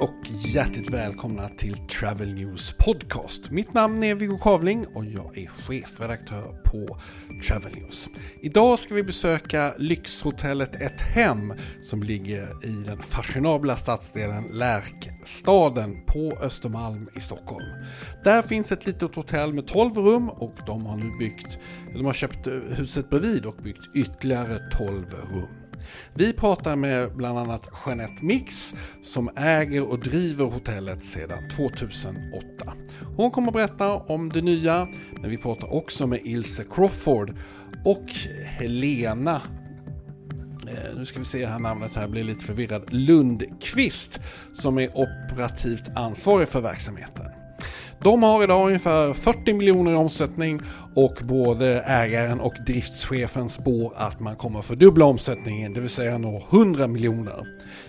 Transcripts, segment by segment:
och hjärtligt välkomna till Travel News Podcast. Mitt namn är Viggo Kavling och jag är chefredaktör på Travel News. Idag ska vi besöka lyxhotellet Ett Hem som ligger i den fashionabla stadsdelen Lärkstaden på Östermalm i Stockholm. Där finns ett litet hotell med 12 rum och de har nu byggt, de har köpt huset bredvid och byggt ytterligare 12 rum. Vi pratar med bland annat Jeanette Mix som äger och driver hotellet sedan 2008. Hon kommer att berätta om det nya, men vi pratar också med Ilse Crawford och Helena eh, nu ska vi se här namnet här, blir lite förvirrad, Lundqvist som är operativt ansvarig för verksamheten. De har idag ungefär 40 miljoner i omsättning och både ägaren och driftschefen spår att man kommer fördubbla omsättningen, det vill säga nå 100 miljoner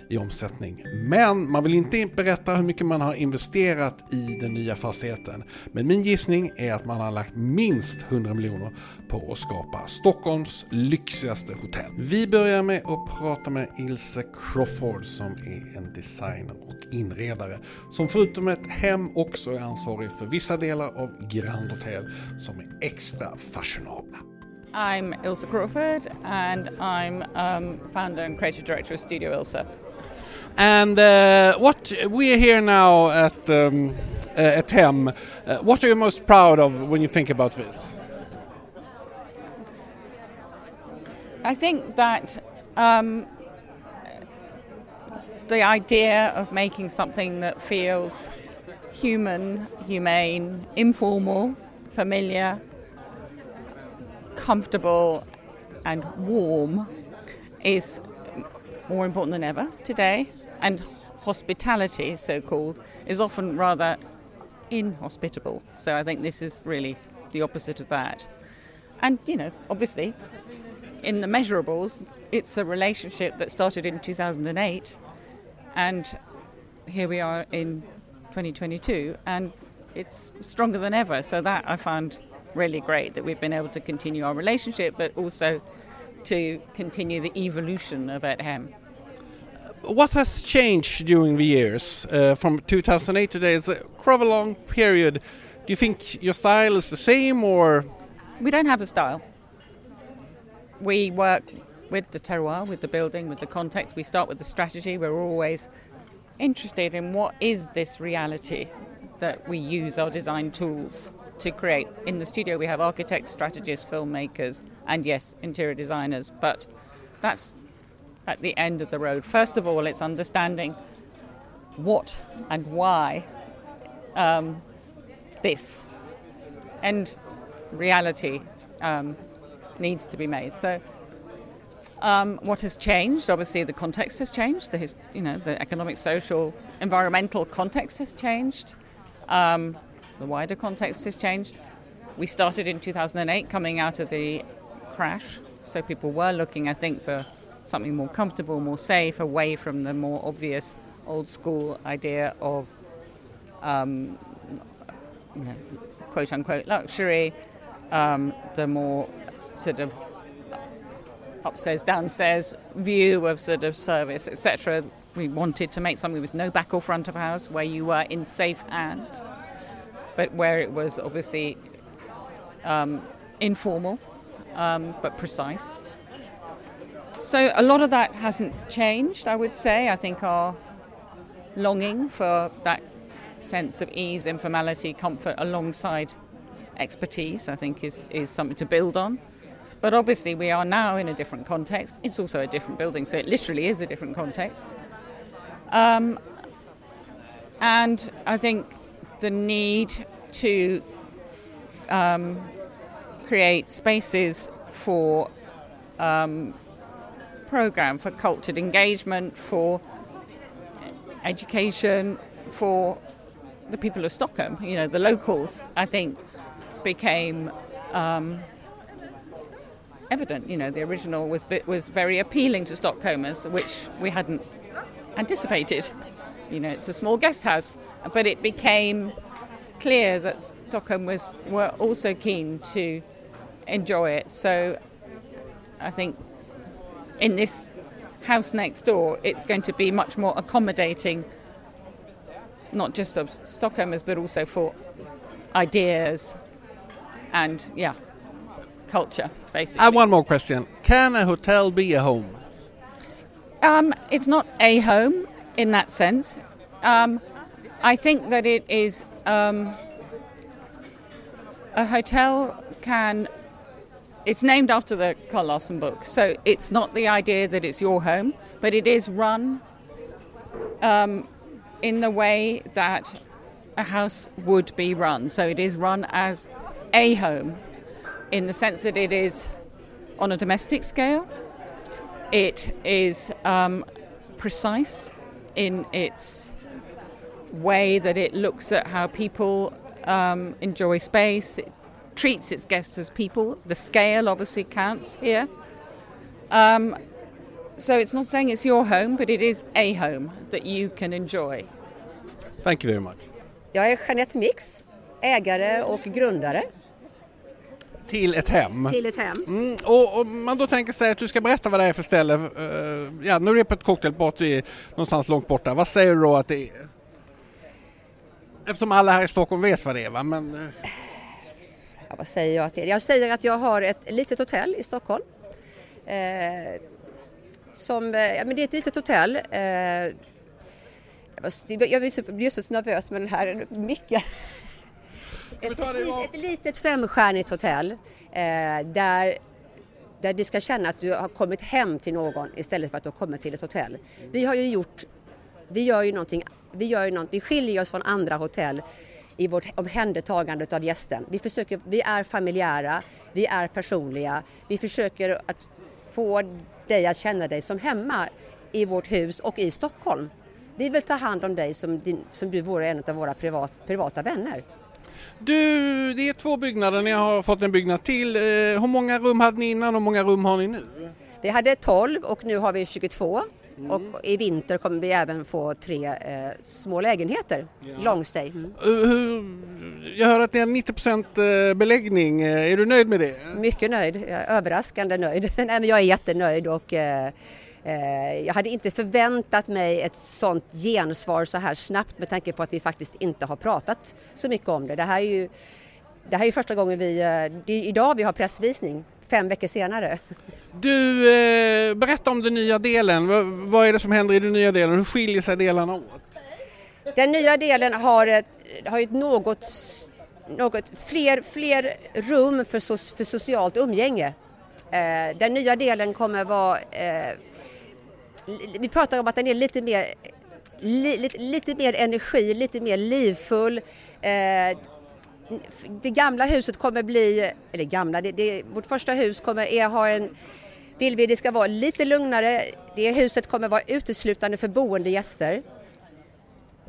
i omsättning. Men man vill inte berätta hur mycket man har investerat i den nya fastigheten. Men min gissning är att man har lagt minst 100 miljoner på att skapa Stockholms lyxigaste hotell. Vi börjar med att prata med Ilse Crawford som är en designer och inredare som förutom ett hem också är ansvarig för vissa delar av Grand Hotel som är extra fashionabla. I'm Ilse Crawford, and I'm um, founder and creative director of Studio Ilse. And uh, what we are here now at um, uh, at Hem. Uh, what are you most proud of when you think about this? I think that um, the idea of making something that feels human, humane, informal, familiar, comfortable, and warm is more important than ever today. And hospitality, so called, is often rather inhospitable. So I think this is really the opposite of that. And, you know, obviously, in the measurables, it's a relationship that started in 2008, and here we are in 2022, and it's stronger than ever. So that I found really great that we've been able to continue our relationship, but also to continue the evolution of Ethem. What has changed during the years uh, from 2008 to today? It's a a long period. Do you think your style is the same, or We don't have a style. We work with the terroir, with the building, with the context. We start with the strategy. We're always interested in what is this reality that we use our design tools to create. In the studio, we have architects, strategists, filmmakers, and yes, interior designers. But that's at the end of the road. First of all, it's understanding what and why um, this and reality um, needs to be made. So, um, what has changed? Obviously, the context has changed. The you know the economic, social, environmental context has changed. Um, the wider context has changed. We started in 2008, coming out of the crash, so people were looking, I think, for something more comfortable, more safe, away from the more obvious old school idea of um, you know, quote unquote luxury, um, the more sort of upstairs, downstairs view of sort of service, etc. We wanted to make something with no back or front of house where you were in safe hands, but where it was obviously um, informal um, but precise. So a lot of that hasn't changed, I would say. I think our longing for that sense of ease, informality, comfort alongside expertise, I think, is, is something to build on. But obviously, we are now in a different context. It's also a different building, so it literally is a different context. Um, and I think the need to um, create spaces for um, program for cultured engagement, for education, for the people of Stockholm, you know, the locals, I think, became um, evident. You know, the original was was very appealing to Stockholmers, which we hadn't anticipated. You know, it's a small guest house, but it became clear that Stockholm was were also keen to enjoy it. So I think in this house next door, it's going to be much more accommodating, not just of Stockholmers, but also for ideas and, yeah, culture, basically. I have one more question. Can a hotel be a home? Um, it's not a home in that sense. Um, I think that it is um, a hotel can. It's named after the Carl Larson book, so it's not the idea that it's your home, but it is run um, in the way that a house would be run. So it is run as a home in the sense that it is on a domestic scale. It is um, precise in its way that it looks at how people um, enjoy space. It treats its guests as people. The scale obviously counts here. Um, so it's not saying it's your home, but it is a home that you can enjoy. Thank you very much. Jag är Jeanette Mix, ägare och grundare Till ett hem. till ett hem. Mm, och om man då tänker sig att du ska berätta vad det är för ställe. eh, ja, nu är det på ett cocktailparty någonstans långt borta. Vad säger du då att det är? Eftersom alla här i Stockholm vet vad det är va? Men, eh, Ja, vad säger jag att det är? Jag säger att jag har ett litet hotell i Stockholm. Eh, som, eh, ja, men det är ett litet hotell. Eh, jag blir så nervös med den här micken. Ett, lit- ett litet femstjärnigt hotell eh, där, där du ska känna att du har kommit hem till någon istället för att du har kommit till ett hotell. Vi har ju gjort, vi gör ju någonting, vi, gör ju något, vi skiljer oss från andra hotell i vårt omhändertagande av gästen. Vi, försöker, vi är familjära, vi är personliga, vi försöker att få dig att känna dig som hemma i vårt hus och i Stockholm. Vi vill ta hand om dig som, din, som du vore en av våra privat, privata vänner. Du, det är två byggnader. Ni har fått en byggnad till. Eh, hur många rum hade ni innan och hur många rum har ni nu? Vi hade 12 och nu har vi 22 och i vinter kommer vi även få tre eh, små lägenheter, long stay. Mm. Eh, jag hör att ni har 90 eh, beläggning. Är du nöjd med det? Mycket nöjd, jag är överraskande nöjd. Nej, men jag är jättenöjd och eh, jag hade inte förväntat mig ett sånt gensvar så här snabbt med tanke på att vi faktiskt inte har pratat så mycket om det. Det här är ju, det här är första gången vi, eh, det är idag vi har pressvisning, fem veckor senare. Du, eh, berätta om den nya delen. Vad, är det som händer i den nya delen? Hur skiljer sig delarna åt? Den nya delen har ett, har ett något, något fler, fler rum för, so, för socialt umgänge. Eh, den nya delen kommer vara, eh, vi pratar om att den är lite mer, li, lite, lite mer energi, lite mer livfull. Eh, det gamla huset kommer bli, eller gamla, det, det, vårt första hus kommer är, ha en, vill vi det ska vara lite lugnare. Det huset kommer vara uteslutande för boende gäster.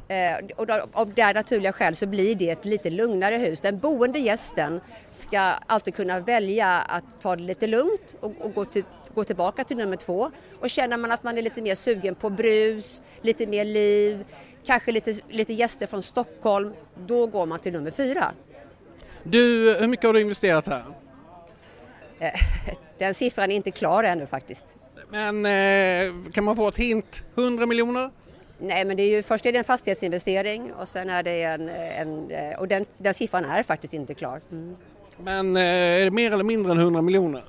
Eh, och då, av där naturliga skäl så blir det ett lite lugnare hus. Den boende gästen ska alltid kunna välja att ta det lite lugnt och, och gå, till, gå tillbaka till nummer två. Och känner man att man är lite mer sugen på brus, lite mer liv, kanske lite, lite gäster från Stockholm, då går man till nummer fyra. Du, hur mycket har du investerat här? Den siffran är inte klar ännu faktiskt. Men eh, kan man få ett hint? 100 miljoner? Nej, men det är ju, först är det en fastighetsinvestering och sen är det en, en och den, den siffran är faktiskt inte klar. Mm. Men eh, är det mer eller mindre än 100 miljoner?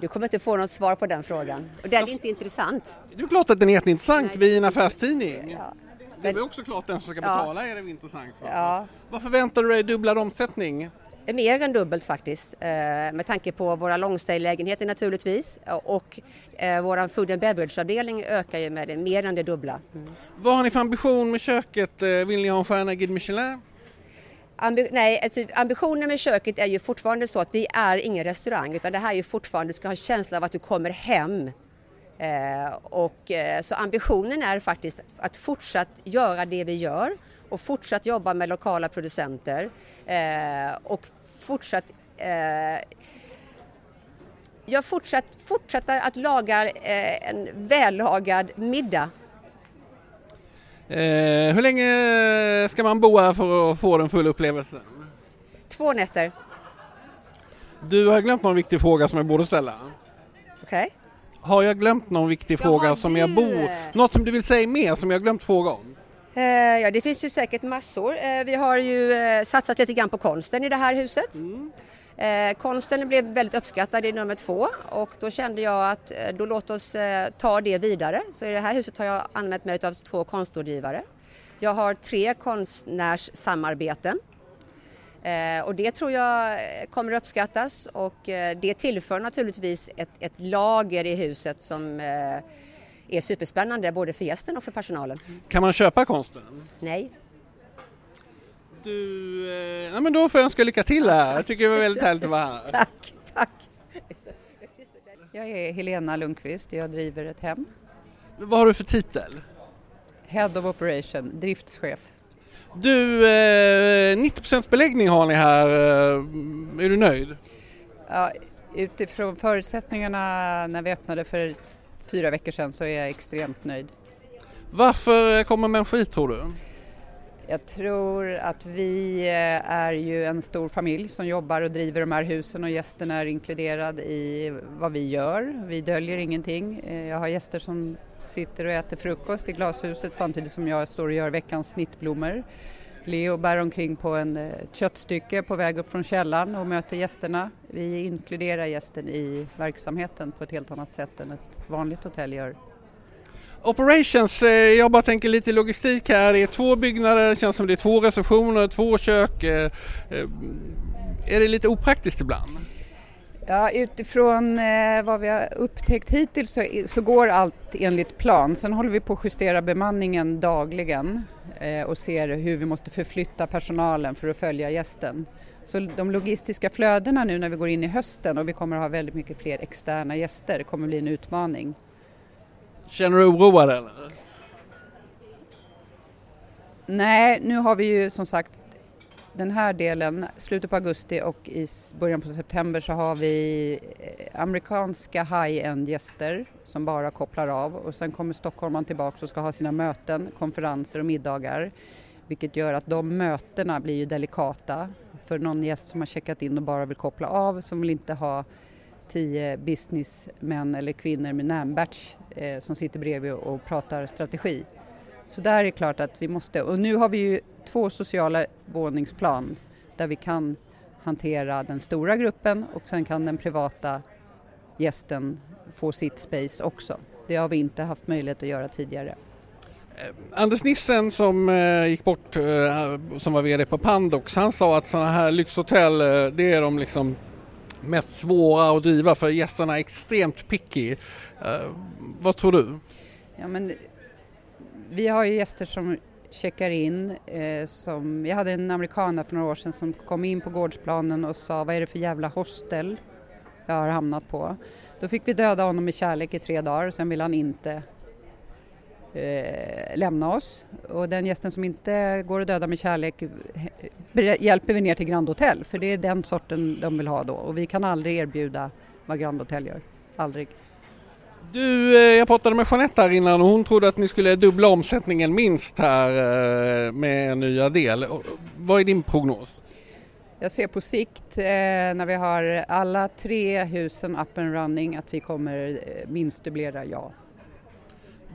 Du kommer inte få något svar på den frågan. Och den är inte intressant. Det är klart att den är jätteintressant. Nej, Vi är en affärstidning. Ja. Det är också klart den som ska Ja. betala är det intressant för. Ja. Vad förväntar du dig dubblad omsättning? Mer än dubbelt faktiskt, eh, med tanke på våra longstay-lägenheter naturligtvis och eh, vår food and beverage-avdelning ökar ju med det mer än det dubbla. Mm. Vad har ni för ambition med köket? Eh, vill ni ha en stjärna i Guide Michelin? Ambi nej, alltså, ambitionen med köket är ju fortfarande så att vi är ingen restaurang utan det här är ju fortfarande, du ska ha en känsla av att du kommer hem. Eh, och, eh, så ambitionen är faktiskt att fortsatt göra det vi gör och fortsatt jobba med lokala producenter eh, och fortsatt eh, jag fortsatt, fortsätta att laga eh, en vällagad middag. Eh, hur länge ska man bo här för att få den fulla upplevelsen? Två nätter. Du har glömt någon viktig fråga som jag borde ställa. Okej. Okay. Har jag glömt någon viktig fråga som du... jag bor... Något som du vill säga mer som jag glömt fråga om? Eh, ja, det finns ju säkert massor. Eh, vi har ju eh, satsat lite grann på konsten i det här huset. Mm. Konsten blev väldigt uppskattad i nummer två och då kände jag att då låt oss ta det vidare. Så i det här huset har jag använt mig av två konstrådgivare. Jag har tre konstnärssamarbeten och det tror jag kommer att uppskattas och det tillför naturligtvis ett, ett lager i huset som är superspännande både för gästen och för personalen. Kan man köpa konsten? Nej. Du, eh, ja, men då får jag önska lycka till här. Jag tycker det var väldigt härligt att vara här. Tack, tack. Jag är Helena Lundqvist, jag driver ett hem. Vad har du för titel? Head of Operation, driftschef. Du, eh, 90 beläggning har ni här. Eh, är du nöjd? Ja, utifrån förutsättningarna när vi öppnade för fyra veckor sedan så är jag extremt nöjd. Varför kommer människor hit tror du? Jag tror att vi eh, är ju en stor familj som jobbar och driver de här husen och gästerna är inkluderade i vad vi gör. Vi döljer ingenting. Eh, jag har gäster som sitter och äter frukost i glashuset samtidigt som jag står och gör veckans snittblommor. Leo bär omkring på en, ett köttstycke på väg upp från källaren och möter gästerna. Vi inkluderar gästen i verksamheten på ett helt annat sätt än ett vanligt hotell gör. Operations, eh, jag bara tänker lite logistik här. Det är två byggnader, det känns som det är två receptioner, två kök. Eh, eh, är det lite opraktiskt ibland? Ja, utifrån eh, vad vi har upptäckt hittills så, så, går allt enligt plan. Sen håller vi på att justera bemanningen dagligen eh, och ser hur vi måste förflytta personalen för att följa gästen. Så de logistiska flödena nu när vi går in i hösten och vi kommer att ha väldigt mycket fler externa gäster kommer bli en utmaning. Känner du oroad eller? Nej, nu har vi ju som sagt den här delen, slutet på augusti och i början på september så har vi eh, amerikanska high-end gäster som bara kopplar av och sen kommer stockholmarna tillbaka och ska ha sina möten, konferenser och middagar. Vilket gör att de mötena blir ju delikata för någon gäst som har checkat in och bara vill koppla av som vill inte ha tio businessmän eller kvinnor med namnbatch eh, som sitter bredvid och pratar strategi. Så där är det klart att vi måste, och nu har vi ju två sociala våningsplan där vi kan hantera den stora gruppen och sen kan den privata gästen få sitt space också. Det har vi inte haft möjlighet att göra tidigare. Eh, Anders Nissen som eh, gick bort, eh, som var VD på Pandox, han sa att sådana här lyxhotell, det är de liksom mest svåra att driva för gästerna är extremt picky. Eh, vad tror du? Ja, men vi har ju gäster som checkar in. Eh, som, jag hade en amerikan för några år sedan som kom in på gårdsplanen och sa vad är det för jävla hostel jag har hamnat på. Då fick vi döda honom med kärlek i tre dagar och sen ville han inte eh, lämna oss. Och den gästen som inte går att döda med kärlek eh, hjälper vi ner till Grand Hotel för det är den sorten de vill ha då och vi kan aldrig erbjuda vad Grand Hotel gör. Aldrig. Du, eh, jag pratade med Jeanette här innan och hon trodde att ni skulle dubbla omsättningen minst här eh, med en nya del. Vad är din prognos? Jag ser på sikt eh, när vi har alla tre husen up and running att vi kommer minst dubblera, ja.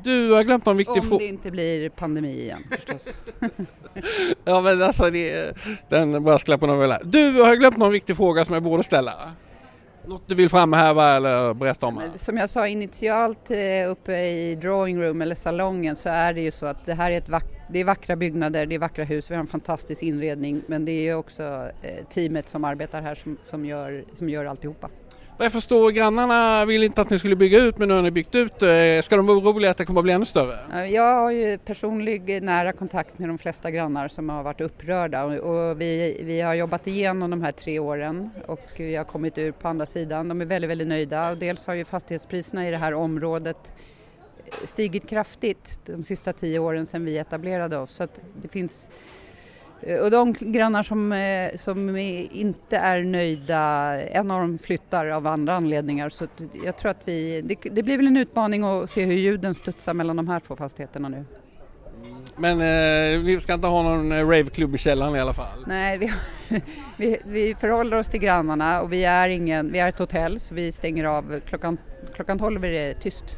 Du har glömt någon viktig fråga. Om det inte blir pandemi igen förstås. ja men alltså det, den brasklappen har väl Du har glömt någon viktig fråga som jag borde ställa. Något du vill framhäva eller berätta om? Som jag sa initialt eh, uppe i drawing room eller salongen så är det ju så att det här är, ett vack det är vackra byggnader, det är vackra hus, vi har en fantastisk inredning men det är ju också eh, teamet som arbetar här som, som, gör, som gör alltihopa. Jag förstår, grannarna vill inte att ni skulle bygga ut men nu har ni byggt ut. Eh, ska de vara oroliga att det kommer att bli ännu större? Eh, jag har ju personlig eh, nära kontakt med de flesta grannar som har varit upprörda och vi, vi har jobbat igenom de här tre åren och vi har kommit ut på andra sidan. De är väldigt, väldigt nöjda och dels har ju fastighetspriserna i det här området stigit kraftigt de sista tio åren sedan vi etablerade oss. Så det finns och de grannar som, eh, som inte är nöjda, en av dem flyttar av andra anledningar så jag tror att vi, det, det blir väl en utmaning att se hur ljuden studsar mellan de här två fastigheterna nu. Men eh, vi ska inte ha någon eh, raveklubb i källaren i alla fall? Nej, vi, vi, vi förhåller oss till grannarna och vi är, ingen, vi är ett hotell så vi stänger av klockan, klockan 12 är det tyst.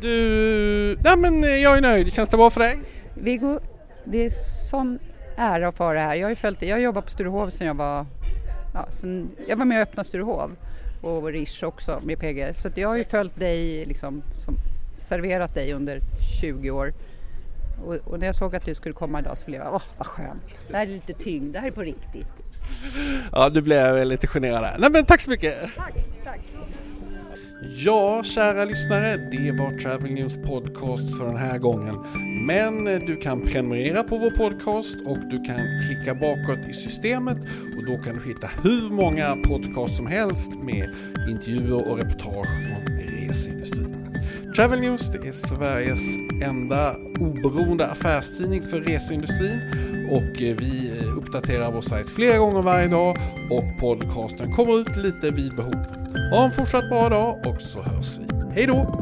Du, nej men jag är nöjd, känns det bra för dig? Viggo, det är sån ära att få det här. Jag har följt det. Jag har jobbat på Sturehov sedan jag var, ja, sen, jag var med och öppnade Sturehov och Rish också med PG. Så jag har ju följt dig, liksom, som, serverat dig under 20 år. Och, och, när jag såg att du skulle komma idag så blev jag, åh vad skönt. Det här är lite tyngd, det här är på riktigt. Ja, du blev lite generad där. Nej men tack så mycket. Tack, tack. Ja, kära lyssnare, det var Travel News Podcast för den här gången. Men eh, du kan prenumerera på vår podcast och du kan klicka bakåt i systemet och då kan du hitta hur många podcast som helst med intervjuer och reportage från reseindustrin. Travel News det är Sveriges enda oberoende affärstidning för reseindustrin och eh, vi eh, uppdaterar vår sajt flera gånger varje dag och podcasten kommer ut lite vid behov. Ha en fortsatt bra dag och så hörs vi. Hej då!